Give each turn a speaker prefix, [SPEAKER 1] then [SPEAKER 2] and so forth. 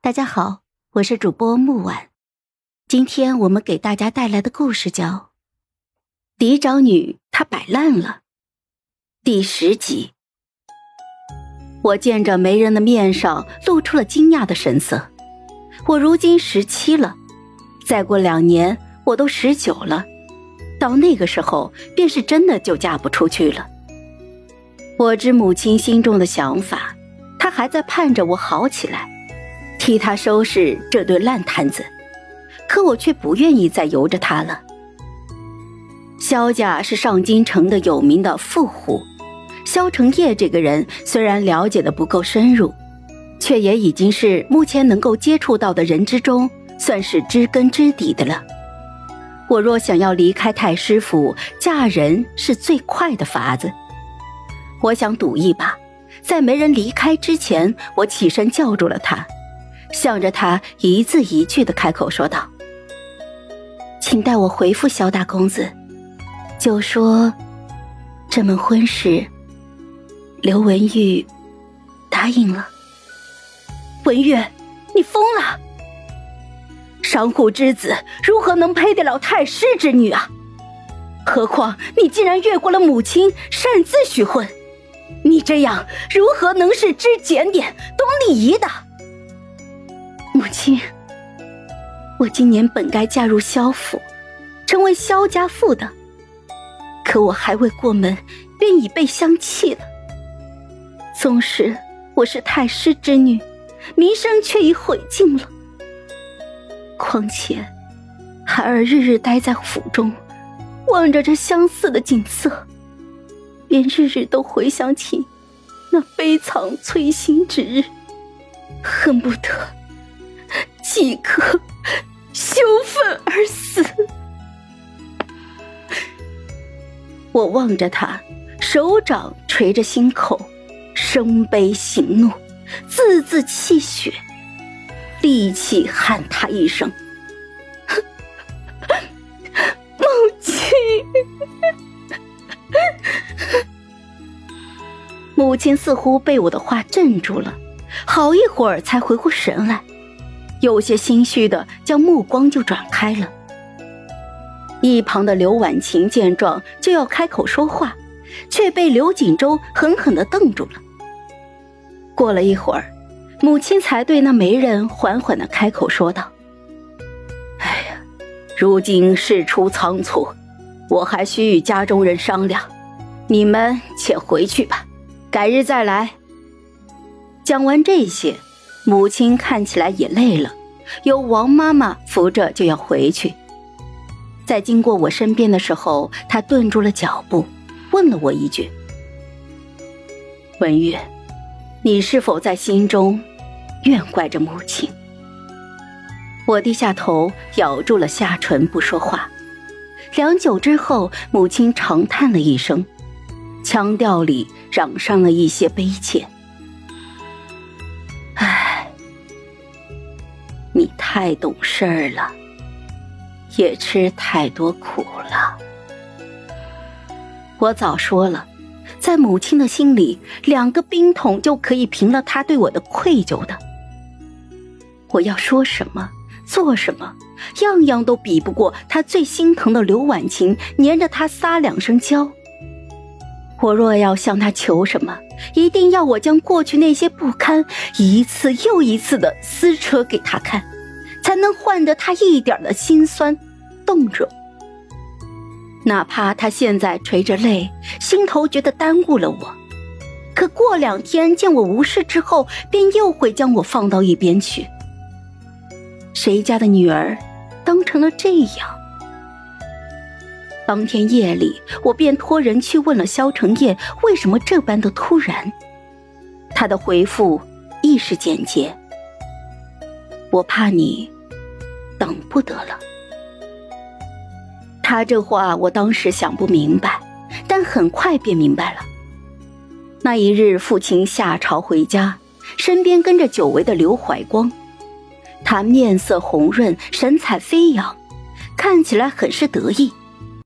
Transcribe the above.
[SPEAKER 1] 大家好，我是主播木婉。今天我们给大家带来的故事叫《嫡长女她摆烂了》第十集。我见着媒人的面上露出了惊讶的神色。我如今十七了，再过两年我都十九了，到那个时候便是真的就嫁不出去了。我知母亲心中的想法，她还在盼着我好起来，替他收拾这堆烂摊子。可我却不愿意再由着他了。萧家是上京城的有名的富户，萧成业这个人虽然了解的不够深入，却也已经是目前能够接触到的人之中，算是知根知底的了。我若想要离开太师府，嫁人是最快的法子。我想赌一把，在没人离开之前，我起身叫住了他，向着他一字一句的开口说道：“请代我回复萧大公子，就说这门婚事，刘文玉答应了。文玉，你疯了！商户之子如何能配得了太师之女啊？何况你竟然越过了母亲，擅自许婚。”你这样如何能是知检点、懂礼仪的？母亲，我今年本该嫁入萧府，成为萧家妇的，可我还未过门，便已被相弃了。纵使我是太师之女，名声却已毁尽了。况且，孩儿日日待在府中，望着这相似的景色。便日日都回想起那悲惨催心之日，恨不得即刻羞愤而死。我望着他，手掌捶着心口，生悲行怒，字字泣血，力气喊他一声：“母亲。”母亲似乎被我的话镇住了，好一会儿才回过神来，有些心虚的将目光就转开了。一旁的刘婉晴见状就要开口说话，却被刘锦州狠狠的瞪住了。过了一会儿，母亲才对那媒人缓缓的开口说道：“哎呀，如今事出仓促，我还需与家中人商量。”你们且回去吧，改日再来。讲完这些，母亲看起来也累了，由王妈妈扶着就要回去。在经过我身边的时候，她顿住了脚步，问了我一句：“文玉，你是否在心中怨怪着母亲？”我低下头，咬住了下唇，不说话。良久之后，母亲长叹了一声。腔调里嚷上了一些悲切。你太懂事儿了，也吃太多苦了。我早说了，在母亲的心里，两个冰桶就可以平了她对我的愧疚的。我要说什么，做什么，样样都比不过她最心疼的刘婉晴，粘着她撒两声娇。我若要向他求什么，一定要我将过去那些不堪一次又一次的撕扯给他看，才能换得他一点的心酸动容。哪怕他现在垂着泪，心头觉得耽误了我，可过两天见我无事之后，便又会将我放到一边去。谁家的女儿，当成了这样？当天夜里，我便托人去问了萧成业，为什么这般的突然？他的回复亦是简洁：“我怕你等不得了。”他这话我当时想不明白，但很快便明白了。那一日，父亲下朝回家，身边跟着久违的刘怀光，他面色红润，神采飞扬，看起来很是得意。